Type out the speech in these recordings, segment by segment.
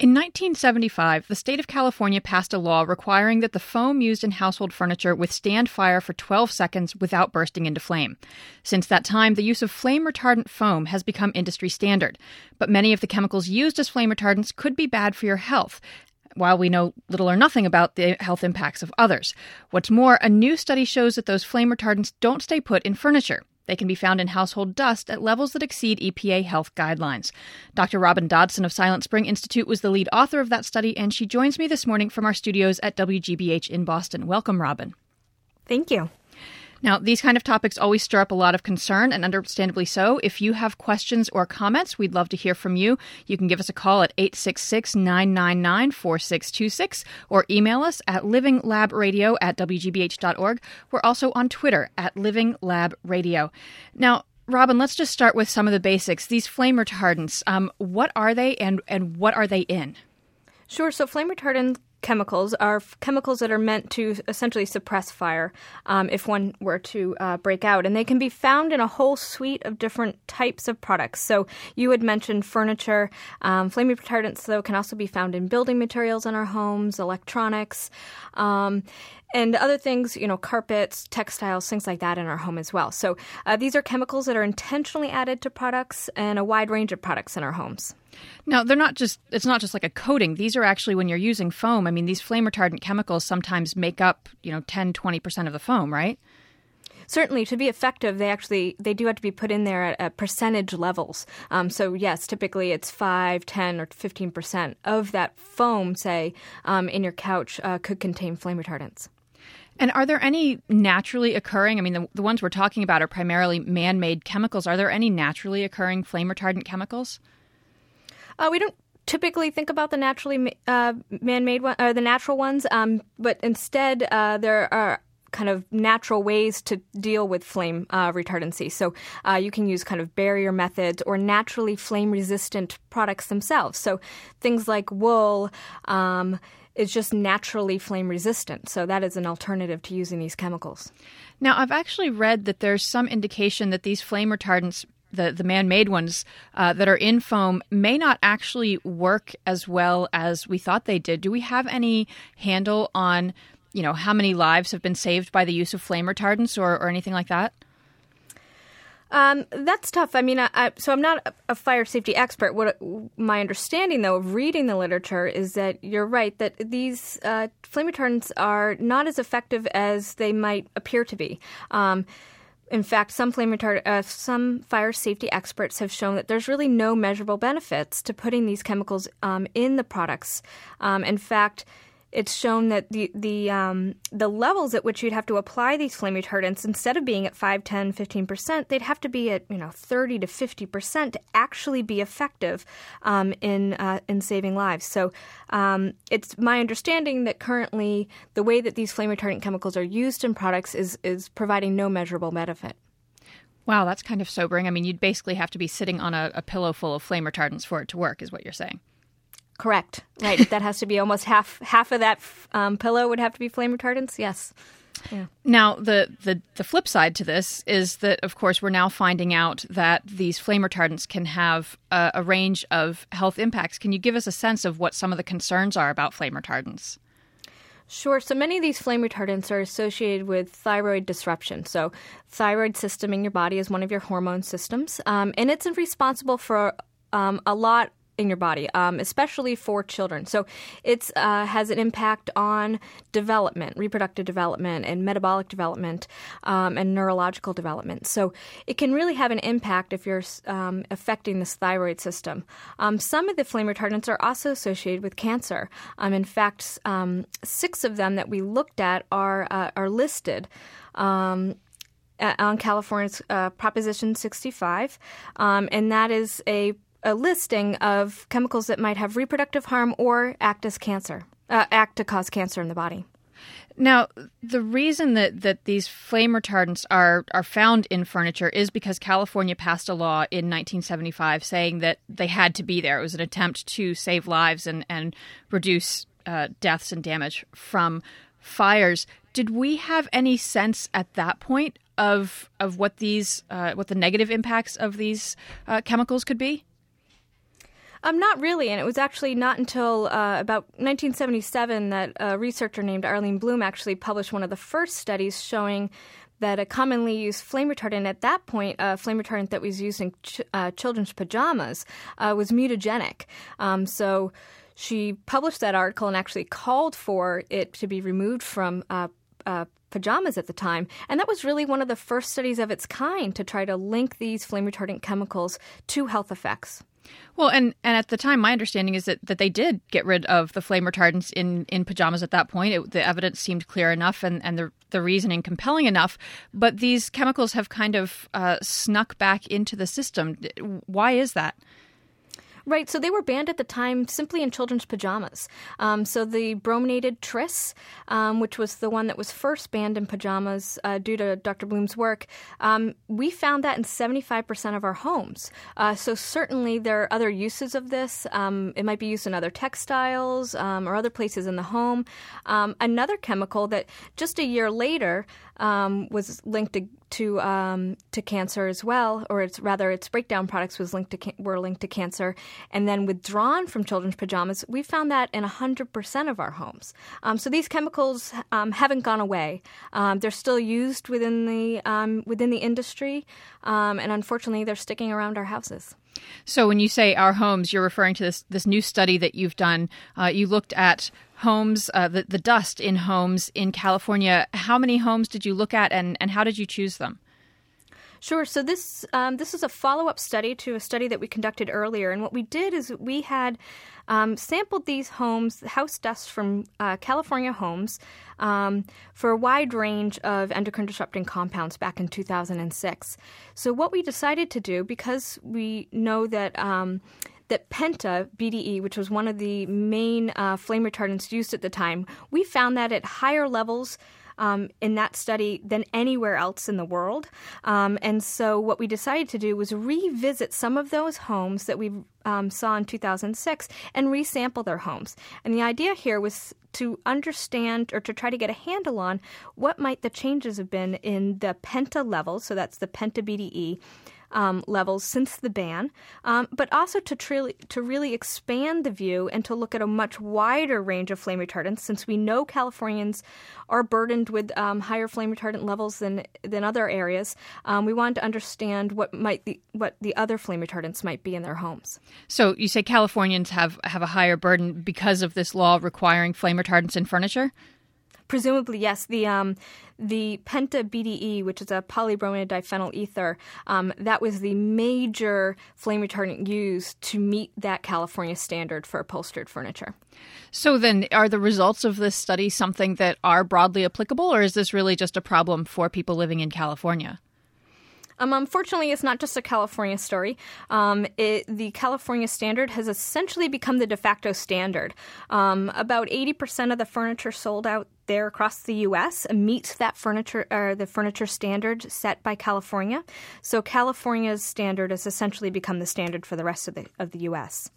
In 1975, the state of California passed a law requiring that the foam used in household furniture withstand fire for 12 seconds without bursting into flame. Since that time, the use of flame retardant foam has become industry standard. But many of the chemicals used as flame retardants could be bad for your health, while we know little or nothing about the health impacts of others. What's more, a new study shows that those flame retardants don't stay put in furniture. They can be found in household dust at levels that exceed EPA health guidelines. Dr. Robin Dodson of Silent Spring Institute was the lead author of that study, and she joins me this morning from our studios at WGBH in Boston. Welcome, Robin. Thank you. Now, these kind of topics always stir up a lot of concern, and understandably so. If you have questions or comments, we'd love to hear from you. You can give us a call at 866 999 4626 or email us at livinglabradio at wgbh.org. We're also on Twitter at livinglab.radio. Now, Robin, let's just start with some of the basics. These flame retardants, um, what are they and, and what are they in? Sure. So, flame retardant chemicals are f- chemicals that are meant to essentially suppress fire um, if one were to uh, break out. And they can be found in a whole suite of different types of products. So you had mentioned furniture. Um, flame retardants, though, can also be found in building materials in our homes, electronics. Um, and other things, you know, carpets, textiles, things like that in our home as well. So uh, these are chemicals that are intentionally added to products and a wide range of products in our homes. Now, they're not just, it's not just like a coating. These are actually, when you're using foam, I mean, these flame retardant chemicals sometimes make up, you know, 10, 20% of the foam, right? certainly to be effective they actually they do have to be put in there at, at percentage levels um, so yes typically it's 5 10 or 15 percent of that foam say um, in your couch uh, could contain flame retardants and are there any naturally occurring? I mean, the, the ones we're talking about are primarily man made chemicals. Are there any naturally occurring flame retardant chemicals? Uh, we don't typically think about the naturally uh, man-made one, or the natural ones, um, but instead uh, there are kind of natural ways to deal with flame uh, retardancy. So uh, you can use kind of barrier methods or naturally flame-resistant products themselves. So things like wool. Um, is just naturally flame resistant. So that is an alternative to using these chemicals. Now, I've actually read that there's some indication that these flame retardants the, the man-made ones uh, that are in foam may not actually work as well as we thought they did. Do we have any handle on, you know, how many lives have been saved by the use of flame retardants or, or anything like that? Um, that's tough. I mean, I, I, so I'm not a, fire safety expert. What my understanding, though, of reading the literature is that you're right that these uh, flame retardants are not as effective as they might appear to be. Um, in fact, some flame retard, uh, some fire safety experts have shown that there's really no measurable benefits to putting these chemicals um, in the products. Um, in fact, it's shown that the the um, the levels at which you'd have to apply these flame retardants instead of being at 5 10 15% they'd have to be at you know 30 to 50% to actually be effective um, in uh, in saving lives so um, it's my understanding that currently the way that these flame retardant chemicals are used in products is is providing no measurable benefit Wow, that's kind of sobering. I mean, you'd basically have to be sitting on a, a pillow full of flame retardants for it to work, is what you're saying. Correct. Right. that has to be almost half half of that um, pillow would have to be flame retardants. Yes. Yeah. Now, the, the, the flip side to this is that, of course, we're now finding out that these flame retardants can have a, a, range of health impacts. Can you give us a sense of what some of the concerns are about flame retardants? Sure. So many of these flame retardants are associated with thyroid disruption. So, thyroid system in your body is one of your hormone systems, um, and it's responsible for um, a lot in your body, um, especially for children. So it uh, has an impact on development, reproductive development, and metabolic development, um, and neurological development. So it can really have an impact if you're um, affecting this thyroid system. Um, some of the flame retardants are also associated with cancer. Um, in fact, um, six of them that we looked at are uh, are listed on California's uh, Proposition 65, um, and that is a a listing of chemicals that might have reproductive harm or act as cancer, uh, act to cause cancer in the body. Now, the reason that, that these flame retardants are, are found in furniture is because California passed a law in 1975 saying that they had to be there. It was an attempt to save lives and, and reduce uh, deaths and damage from fires. Did we have any sense at that point of of what these uh, what the negative impacts of these uh, chemicals could be? Um, not really, and it was actually not until uh, about 1977 that a researcher named Arlene Blum actually published one of the first studies showing that a commonly used flame retardant at that point, a flame retardant that was used in ch- uh, children's pajamas, uh, was mutagenic. Um, so she published that article and actually called for it to be removed from uh, uh, pajamas at the time. And that was really one of the first studies of its kind to try to link these flame retardant chemicals to health effects. Well, and, and at the time, my understanding is that, that they did get rid of the flame retardants in, in pajamas at that point. It, the evidence seemed clear enough and, and the, the reasoning compelling enough. But these chemicals have kind of uh, snuck back into the system. Why is that? Right, so they were banned at the time simply in children's pajamas. Um, so the brominated tris, um, which was the one that was first banned in pajamas uh, due to Dr. Blum's work, um, we found that in 75% of our homes. Uh, so certainly there are other uses of this. Um, it might be used in other textiles um, or other places in the home. Um, another chemical that just a year later um, was linked to to, um, to cancer as well, or it's rather its breakdown products was linked to were linked to cancer, and then withdrawn from children's pajamas. We found that in hundred percent of our homes. Um, so these chemicals um, haven't gone away. Um, they're still used within the um, within the industry, and unfortunately, they're sticking around our houses. So when you say our homes, you're referring to this this new study that you've done. Uh, you looked at homes, uh, the, the dust in homes in California. How many homes did you look at, and, and how did you choose them? Sure. So this um, this is a follow up study to a study that we conducted earlier, and what we did is we had um, sampled these homes, house dust from uh, California homes, um, for a wide range of endocrine disrupting compounds back in 2006. So what we decided to do, because we know that um, that Penta BDE, which was one of the main uh, flame retardants used at the time, we found that at higher levels. Um, in that study than anywhere else in the world. Um, and so, what we decided to do was revisit some of those homes that we um, saw in 2006 and resample their homes. And the idea here was to understand or to try to get a handle on what might the changes have been in the penta levels, so that's the penta BDE, um, levels since the ban, um, but also to, tri- to really expand the view and to look at a much wider range of flame retardants since we know Californians are burdened with um, higher flame retardant levels than, than other areas. Um, we wanted to understand what might the, what the other flame retardants might be in their homes. So you say Californians have, have a higher burden because of this law requiring flame retardants in furniture? Presumably, yes. The um, the Penta BDE, which is a polybrominated diphenyl ether, um, that was the major flame retardant used to meet that California standard for upholstered furniture. So, then, are the results of this study something that are broadly applicable, or is this really just a problem for people living in California? Um, unfortunately, it's not just a California story. Um, it, the California standard has essentially become the de facto standard. Um, about 80% of the furniture sold out there across the U.S. meets that furniture or the furniture standard set by California. So California's standard has essentially become the standard for the rest of the of the U.S.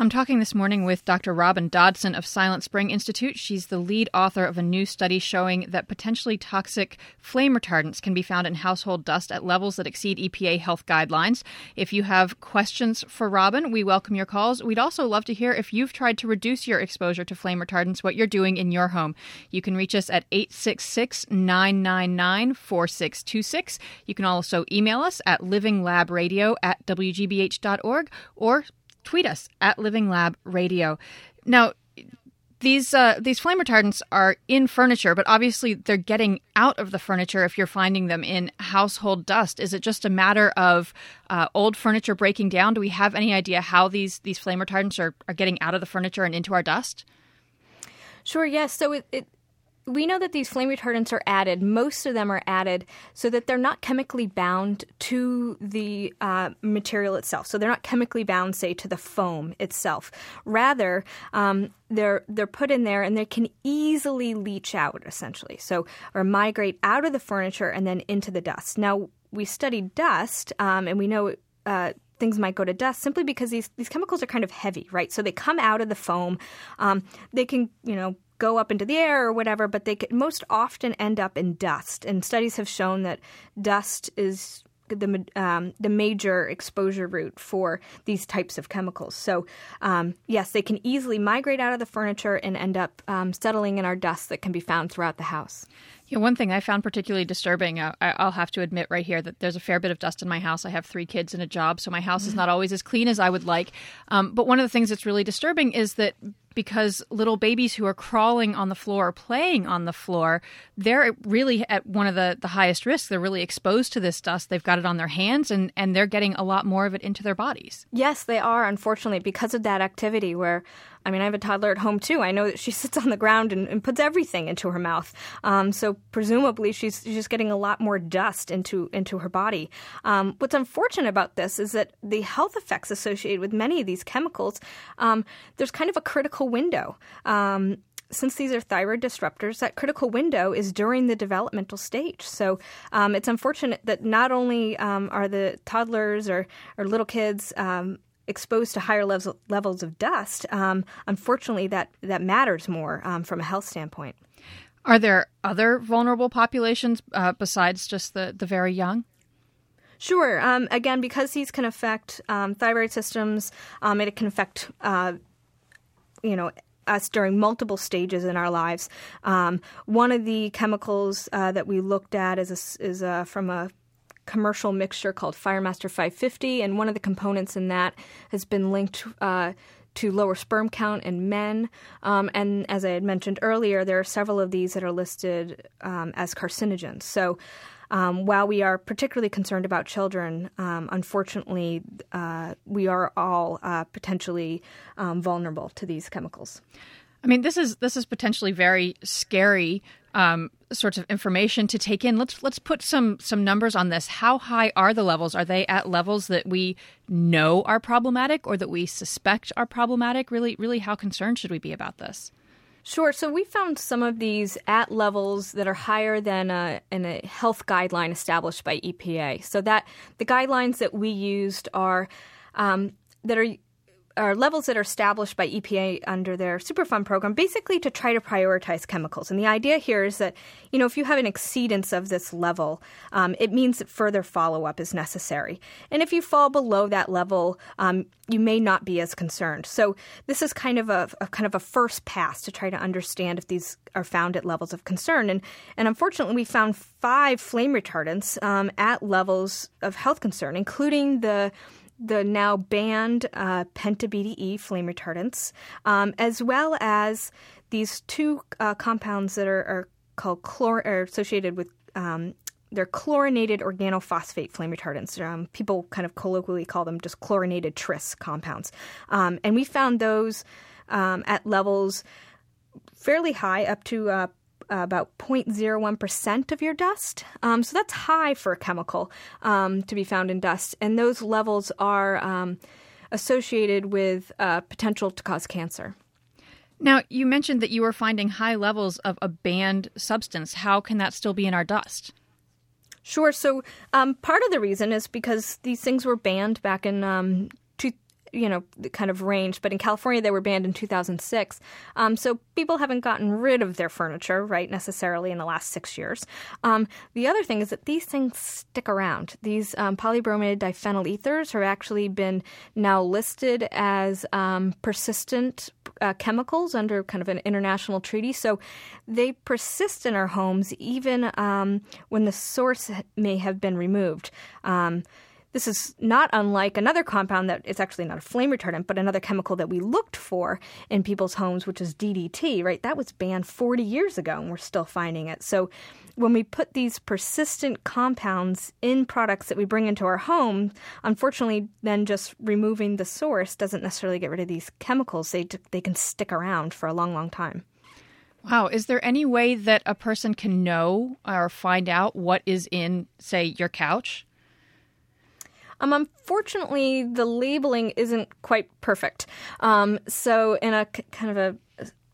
I'm talking this morning with Dr. Robin Dodson of Silent Spring Institute. She's the lead author of a new study showing that potentially toxic flame retardants can be found in household dust at levels that exceed EPA health guidelines. If you have questions for Robin, we welcome your calls. We'd also love to hear if you've tried to reduce your exposure to flame retardants, what you're doing in your home. You can reach us at 866 999 4626. You can also email us at livinglab.radio at wgbh.org or tweet us at Living Lab Radio. Now, these uh, these flame retardants are in furniture, but obviously they're getting out of the furniture if you're finding them in household dust. Is it just a matter of uh, old furniture breaking down? Do we have any idea how these these flame retardants are, are getting out of the furniture and into our dust? Sure. Yes. So it, it we know that these flame retardants are added. Most of them are added so that they're not chemically bound to the uh, material itself. So they're not chemically bound, say, to the foam itself. Rather, um, they're they're put in there and they can easily leach out, essentially. So or migrate out of the furniture and then into the dust. Now we studied dust, um, and we know. Uh, things might go to dust simply because these, these chemicals are kind of heavy, right? So they come out of the foam. Um, they can, you know, go up into the air or whatever, but they could, most often end up in dust. And studies have shown that dust is the um, the major exposure route for these types of chemicals. So um, yes, they can easily migrate out of the furniture and end up um, settling in our dust that can be found throughout the house. Yeah, one thing I found particularly disturbing, uh, I, will have to admit right here that there's a fair bit of dust in my house. I have three kids and a job, so my house is not always as clean as I would like. Um, but one of the things that's really disturbing is that because little babies who are crawling on the floor, playing on the floor, they're really at one of the, the highest risks. They're really exposed to this dust. They've got it on their hands and, and they're getting a lot more of it into their bodies. Yes, they are, unfortunately, because of that activity where I mean, I have a toddler at home too. I know that she sits on the ground and, and puts everything into her mouth. Um, so presumably, she's she's getting a lot more dust into into her body. Um, what's unfortunate about this is that the health effects associated with many of these chemicals, um, there's kind of a critical window um, since these are thyroid disruptors, that critical window is during the developmental stage. So um, it's unfortunate that not only um, are the toddlers or, or little kids um, exposed to higher levels levels of dust, um, unfortunately, that that matters more um, from a health standpoint. Are there other vulnerable populations uh, besides just the the very young? Sure. Um, again, because these can affect um, thyroid systems, um, it can affect, uh, you know, us during multiple stages in our lives. Um, one of the chemicals uh, that we looked at is a, is a, from a commercial mixture called Firemaster 550, and one of the components in that has been linked. Uh, to lower sperm count in men. Um, and as I had mentioned earlier, there are several of these that are listed um, as carcinogens. So um, while we are particularly concerned about children, um, unfortunately, uh, we are all uh, potentially um, vulnerable to these chemicals. I mean, this is this is potentially very scary um, sorts of information to take in. Let's let's put some some numbers on this. How high are the levels? Are they at levels that we know are problematic or that we suspect are problematic? Really, really, how concerned should we be about this? Sure. So we found some of these at levels that are higher than a, in a health guideline established by EPA. So that the guidelines that we used are um, that are levels that are established by EPA under their Superfund program, basically to try to prioritize chemicals. And the idea here is that, you know, if you have an exceedance of this level, um, it means that further follow up is necessary. And if you fall below that level, um, you may not be as concerned. So this is kind of a, a, kind of a first pass to try to understand if these are found at levels of concern. And and unfortunately, we found five flame retardants um, at levels of health concern, including the the now banned uh, penta-BDE flame retardants, um, as well as these two uh, compounds that are, are called chlor are associated with um, they're chlorinated organophosphate flame retardants. Um, people kind of colloquially call them just chlorinated tris compounds, um, and we found those um, at levels fairly high, up to uh, about 0.01% of your dust. Um, so that's high for a chemical um, to be found in dust. And those levels are um, associated with uh, potential to cause cancer. Now, you mentioned that you were finding high levels of a banned substance. How can that still be in our dust? Sure. So, um, part of the reason is because these things were banned back in um, you know, the kind of range. But in California, they were banned in 2006. Um, so people haven't gotten rid of their furniture, right, necessarily in the last six years. Um, the other thing is that these things stick around. These um, polybrominated diphenyl ethers have actually been now listed as um, persistent uh, chemicals under kind of an international treaty. So they persist in our homes even um, when the source may have been removed. This is not unlike another compound that it's actually not a flame retardant, but another chemical that we looked for in people's homes, which is DDT, right? That was banned 40 years ago and we're still finding it. So when we put these persistent compounds in products that we bring into our home, unfortunately, then just removing the source doesn't necessarily get rid of these chemicals. They, they can stick around for a long, long time. Wow. Is there any way that a person can know or find out what is in, say, your couch? Um, unfortunately, the labeling isn't quite perfect. Um, so, in a kind of a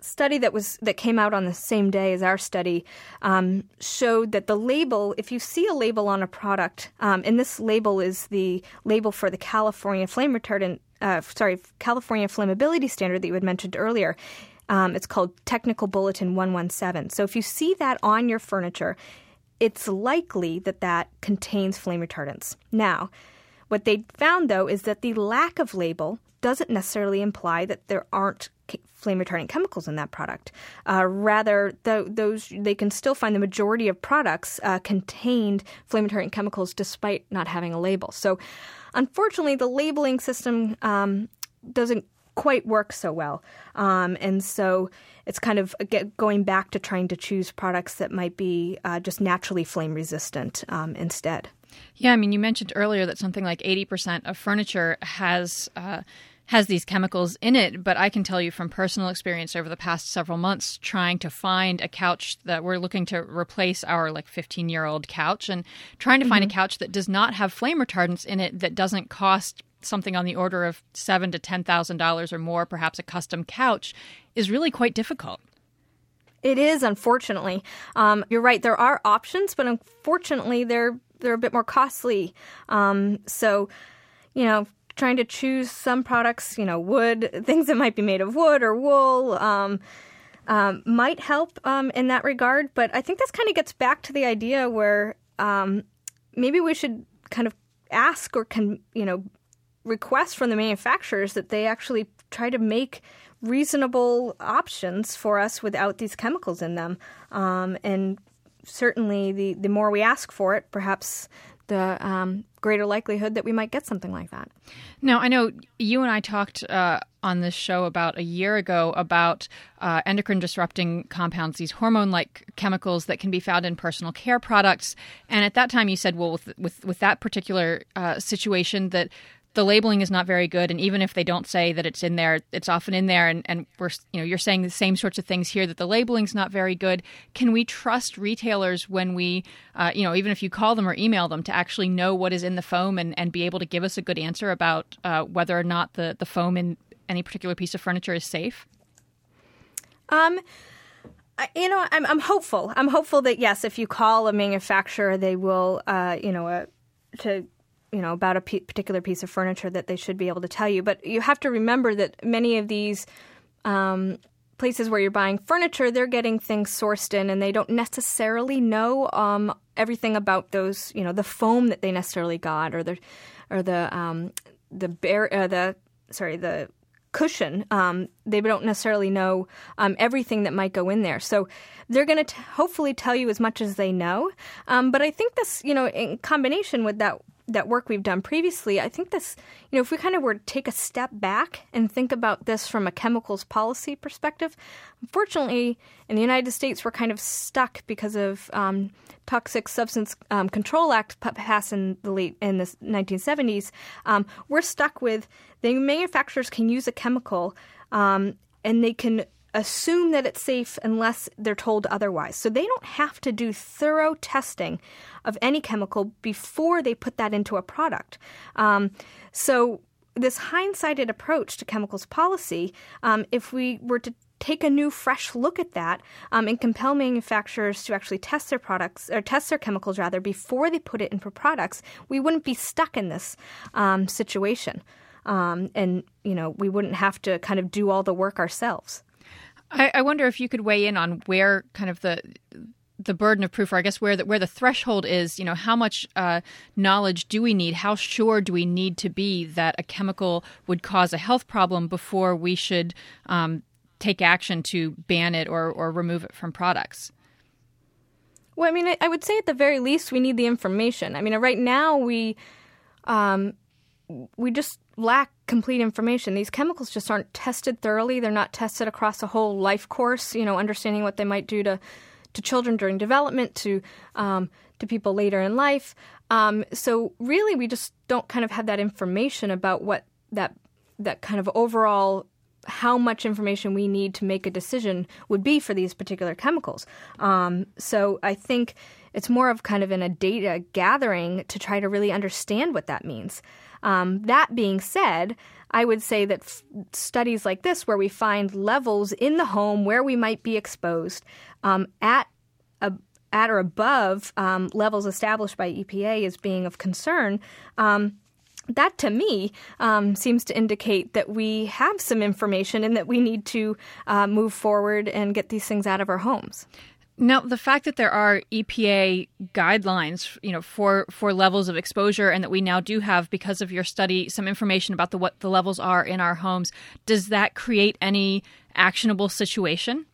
study that was that came out on the same day as our study um, showed that the label, if you see a label on a product, um, and this label is the label for the California flame retardant, uh, sorry, California flammability standard that you had mentioned earlier. Um, it's called Technical Bulletin 117. So if you see that on your furniture, it's likely that that contains flame retardants. Now, what they found though is that the lack of label doesn't necessarily imply that there aren't flame retardant chemicals in that product. Uh, rather, the, those they can still find the majority of products uh, contained flame retardant chemicals despite not having a label. So, unfortunately, the labeling system um, doesn't quite work so well, um, and so it's kind of going back to trying to choose products that might be uh, just naturally flame resistant um, instead. Yeah, I mean, you mentioned earlier that something like 80% of furniture has. Uh, has these chemicals in it, but I can tell you from personal experience over the past several months trying to find a couch that we're looking to replace our like 15 year old couch and trying to find mm-hmm. a couch that does not have flame retardants in it that doesn't cost something on the order of seven to ten thousand dollars or more, perhaps a custom couch, is really quite difficult. It is, unfortunately. Um, you're right. There are options, but unfortunately, they're they're a bit more costly. Um, so, you know, trying to choose some products, you know, wood, things that might be made of wood or wool, um, um, might help um, in that regard. But I think this kind of gets back to the idea where um, maybe we should kind of ask or can, you know, request from the manufacturers that they actually try to make reasonable options for us without these chemicals in them. Um, and certainly, the, the more we ask for it, perhaps the um, greater likelihood that we might get something like that. Now, I know you and I talked uh, on this show about a year ago about uh, endocrine disrupting compounds, these hormone like chemicals that can be found in personal care products. And at that time, you said, well, with, with, with that particular uh, situation, that the labeling is not very good and even if they don't say that it's in there it's often in there and, and we're you know you're saying the same sorts of things here that the labeling's not very good can we trust retailers when we uh, you know even if you call them or email them to actually know what is in the foam and, and be able to give us a good answer about uh, whether or not the, the foam in any particular piece of furniture is safe um you know, I'm, I'm hopeful. I'm hopeful that yes, if you call a manufacturer, they will, uh, you know, uh, to you know about a p- particular piece of furniture that they should be able to tell you. But you have to remember that many of these um, places where you're buying furniture, they're getting things sourced in, and they don't necessarily know um, everything about those. You know, the foam that they necessarily got, or the or the um, the bear uh, the sorry the cushion. Um, they don't necessarily know um, everything that might go in there. So they're going to hopefully tell you as much as they know. Um, but I think this, you know, in combination with that that work we've done previously, I think this, you know, if we kind of were to take a step back and think about this from a chemicals policy perspective, unfortunately, in the United States, we're kind of stuck because of um, Toxic Substance um, Control Act passed in the late in the 1970s. Um, we're stuck with the manufacturers can use a chemical um, and they can assume that it's safe unless they're told otherwise. So they don't have to do thorough testing of any chemical before they put that into a product. Um, so this hindsighted approach to chemicals policy, um, if we were to take a new, fresh look at that um, and compel manufacturers to actually test their products or test their chemicals rather before they put it into products, we wouldn't be stuck in this um, situation. Um, and you know we wouldn't have to kind of do all the work ourselves. I, I wonder if you could weigh in on where kind of the the burden of proof, or I guess where the, where the threshold is. You know, how much uh, knowledge do we need? How sure do we need to be that a chemical would cause a health problem before we should um, take action to ban it or or remove it from products? Well, I mean, I, I would say at the very least we need the information. I mean, right now we um, we just lack complete information. These chemicals just aren't tested thoroughly. They're not tested across a whole life course. You know, understanding what they might do to to children during development, to um, to people later in life. Um, so really, we just don't kind of have that information about what that that kind of overall how much information we need to make a decision would be for these particular chemicals. Um, so I think it's more of kind of in a data gathering to try to really understand what that means. Um, that being said, I would say that f- studies like this, where we find levels in the home where we might be exposed um, at a, at or above um, levels established by EPA as being of concern, um, that to me um, seems to indicate that we have some information and that we need to uh, move forward and get these things out of our homes. Now, the fact that there are EPA guidelines, you know, for for levels of exposure, and that we now do have, because of your study, some information about the what the levels are in our homes, does that create any actionable situation?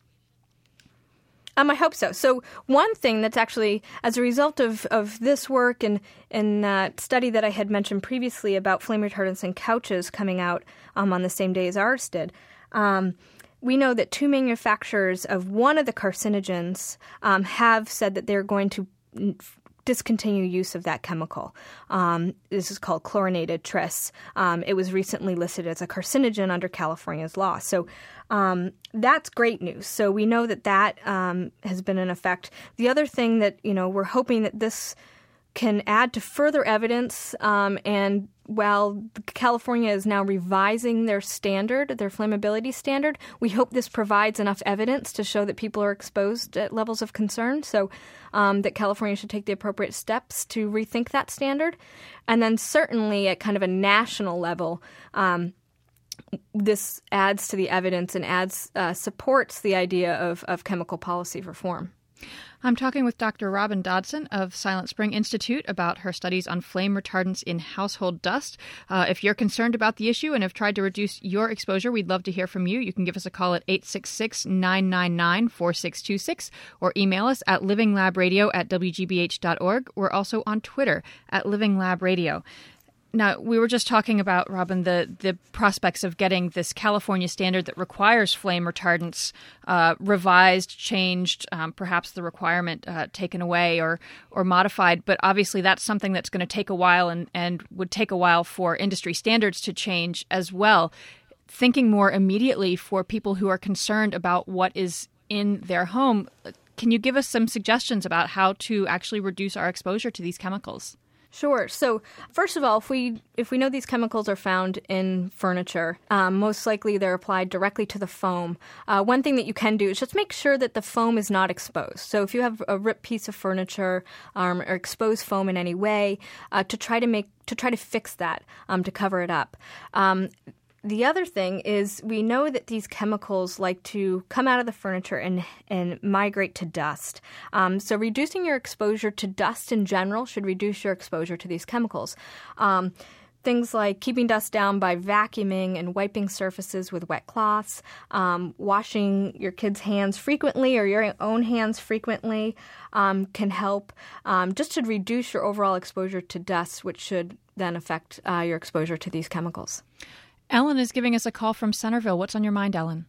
Um, I hope so. So one thing that's actually as a result of, of this work and and that study that I had mentioned previously about flame retardants and couches coming out um, on the same day as ours did. Um, we know that two manufacturers of one of the carcinogens um, have said that they're going to discontinue use of that chemical. Um, this is called chlorinated tris. Um, it was recently listed as a carcinogen under California's law. So um, that's great news. So we know that that um, has been in effect. The other thing that you know we're hoping that this can add to further evidence. Um, and while California is now revising their standard, their flammability standard, we hope this provides enough evidence to show that people are exposed at levels of concern. So um, that California should take the appropriate steps to rethink that standard. And then certainly at kind of a national level. Um, this adds to the evidence and adds uh, supports the idea of, of chemical policy reform. I'm talking with Dr. Robin Dodson of Silent Spring Institute about her studies on flame retardants in household dust. Uh, if you're concerned about the issue and have tried to reduce your exposure, we'd love to hear from you. You can give us a call at 866 999 4626 or email us at livinglab.radio at wgbh.org. We're also on Twitter at livinglab.radio. Now, we were just talking about, Robin, the, the prospects of getting this California standard that requires flame retardants uh, revised, changed, um, perhaps the requirement uh, taken away or, or modified. But obviously, that's something that's going to take a while and, and would take a while for industry standards to change as well. Thinking more immediately for people who are concerned about what is in their home, can you give us some suggestions about how to actually reduce our exposure to these chemicals? Sure. So first of all, if we if we know these chemicals are found in furniture, um, most likely they're applied directly to the foam. Uh, one thing that you can do is just make sure that the foam is not exposed. So if you have a ripped piece of furniture um, or exposed foam in any way, uh, to try to make to try to fix that um, to cover it up. The other thing is we know that these chemicals like to come out of the furniture and, and migrate to dust. Um, so reducing your exposure to dust in general should reduce your exposure to these chemicals. Um, things like keeping dust down by vacuuming and wiping surfaces with wet cloths, um, washing your kids' hands frequently or your own hands frequently um, can help um, just to reduce your overall exposure to dust, which should then affect uh, your exposure to these chemicals. Ellen is giving us a call from Centerville. What's on your mind, Ellen?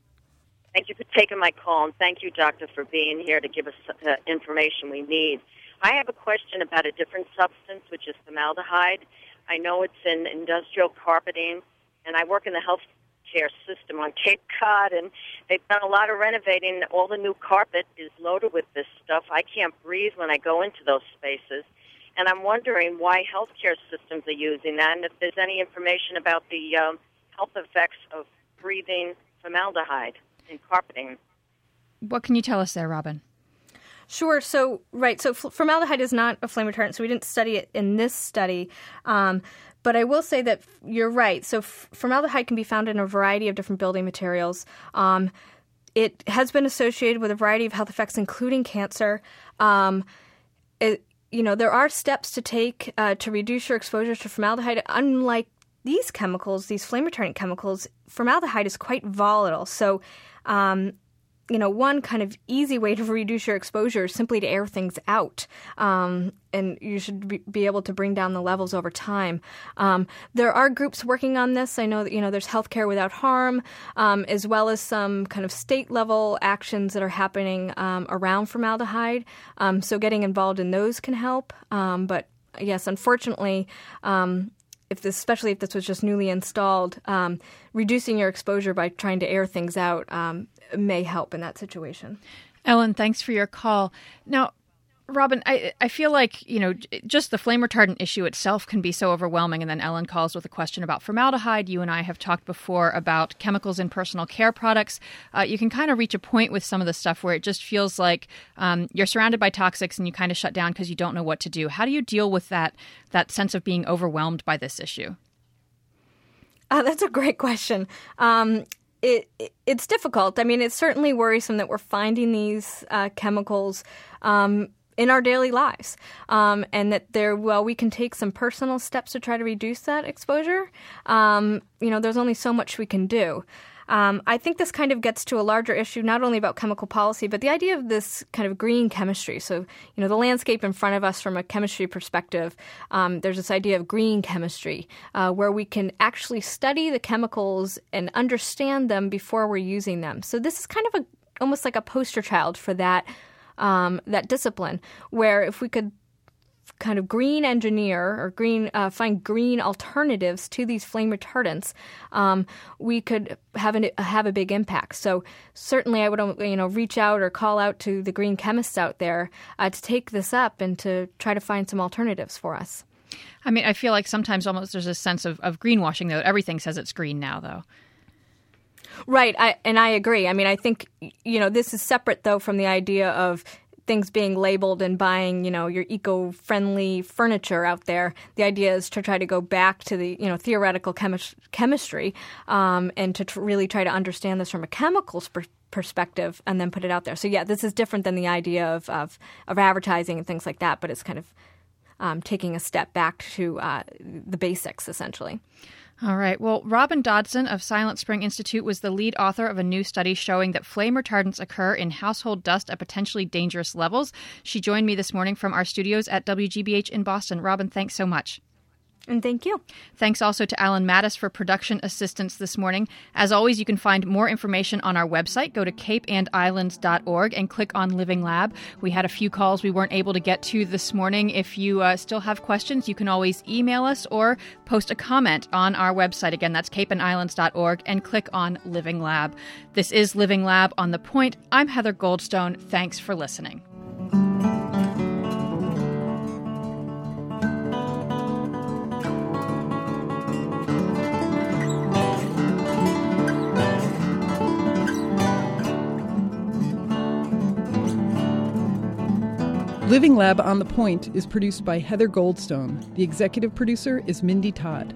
Thank you for taking my call, and thank you, Doctor, for being here to give us the uh, information we need. I have a question about a different substance, which is formaldehyde. I know it's in industrial carpeting, and I work in the healthcare system on Cape Cod, and they've done a lot of renovating. All the new carpet is loaded with this stuff. I can't breathe when I go into those spaces. And I'm wondering why healthcare systems are using that, and if there's any information about the um, health effects of breathing formaldehyde in carpeting. What can you tell us there, Robin? Sure. So, right. So, formaldehyde is not a flame retardant, so we didn't study it in this study. Um, but I will say that you're right. So, formaldehyde can be found in a variety of different building materials. Um, it has been associated with a variety of health effects, including cancer. Um, it, you know, there are steps to take uh, to reduce your exposure to formaldehyde. Unlike these chemicals, these flame retardant chemicals, formaldehyde is quite volatile. So, um, you know, one kind of easy way to reduce your exposure is simply to air things out. Um, and you should be able to bring down the levels over time. Um, there are groups working on this. I know that, you know, there's Healthcare Without Harm, um, as well as some kind of state level actions that are happening um, around formaldehyde. Um, so getting involved in those can help. Um, but yes, unfortunately, um, if this, especially if this was just newly installed, um, reducing your exposure by trying to air things out um, may help in that situation. Ellen, thanks for your call. Now, Robin, I I feel like you know just the flame retardant issue itself can be so overwhelming, and then Ellen calls with a question about formaldehyde. You and I have talked before about chemicals in personal care products. Uh, you can kind of reach a point with some of the stuff where it just feels like um, you're surrounded by toxics and you kind of shut down because you don't know what to do. How do you deal with that that sense of being overwhelmed by this issue? Uh, that's a great question. Um, it, it's difficult. I mean, it's certainly worrisome that we're finding these uh, chemicals um, in our daily lives, um, and that there, well, we can take some personal steps to try to reduce that exposure. Um, you know, there's only so much we can do. Um, I think this kind of gets to a larger issue, not only about chemical policy, but the idea of this kind of green chemistry. So, you know, the landscape in front of us from a chemistry perspective, um, there's this idea of green chemistry, uh, where we can actually study the chemicals and understand them before we're using them. So, this is kind of a almost like a poster child for that um, that discipline, where if we could kind of green engineer or green uh, find green alternatives to these flame retardants, um, we could have an, have a big impact. So certainly, I would um, you know reach out or call out to the green chemists out there uh, to take this up and to try to find some alternatives for us. I mean, I feel like sometimes almost there's a sense of, of greenwashing though. Everything says it's green now, though. Right, I, and I agree. I mean, I think you know this is separate though from the idea of things being labeled and buying, you know, your eco-friendly furniture out there. The idea is to try to go back to the, you know, theoretical chemi- chemistry um, and to tr- really try to understand this from a chemicals per- perspective and then put it out there. So yeah, this is different than the idea of of, of advertising and things like that, but it's kind of um, taking a step back to uh, the basics essentially. All right. Well, Robin Dodson of Silent Spring Institute was the lead author of a new study showing that flame retardants occur in household dust at potentially dangerous levels. She joined me this morning from our studios at WGBH in Boston. Robin, thanks so much. And thank you. Thanks also to Alan Mattis for production assistance this morning. As always, you can find more information on our website. Go to capeandislands.org and click on Living Lab. We had a few calls we weren't able to get to this morning. If you uh, still have questions, you can always email us or post a comment on our website. Again, that's capeandislands.org and click on Living Lab. This is Living Lab on the Point. I'm Heather Goldstone. Thanks for listening. Living Lab on the Point is produced by Heather Goldstone. The executive producer is Mindy Todd.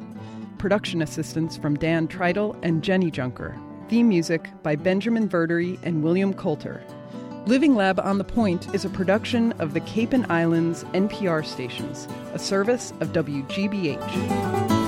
Production assistance from Dan Tridle and Jenny Junker. Theme music by Benjamin Verdery and William Coulter. Living Lab on the Point is a production of the Cape and Islands NPR stations, a service of WGBH.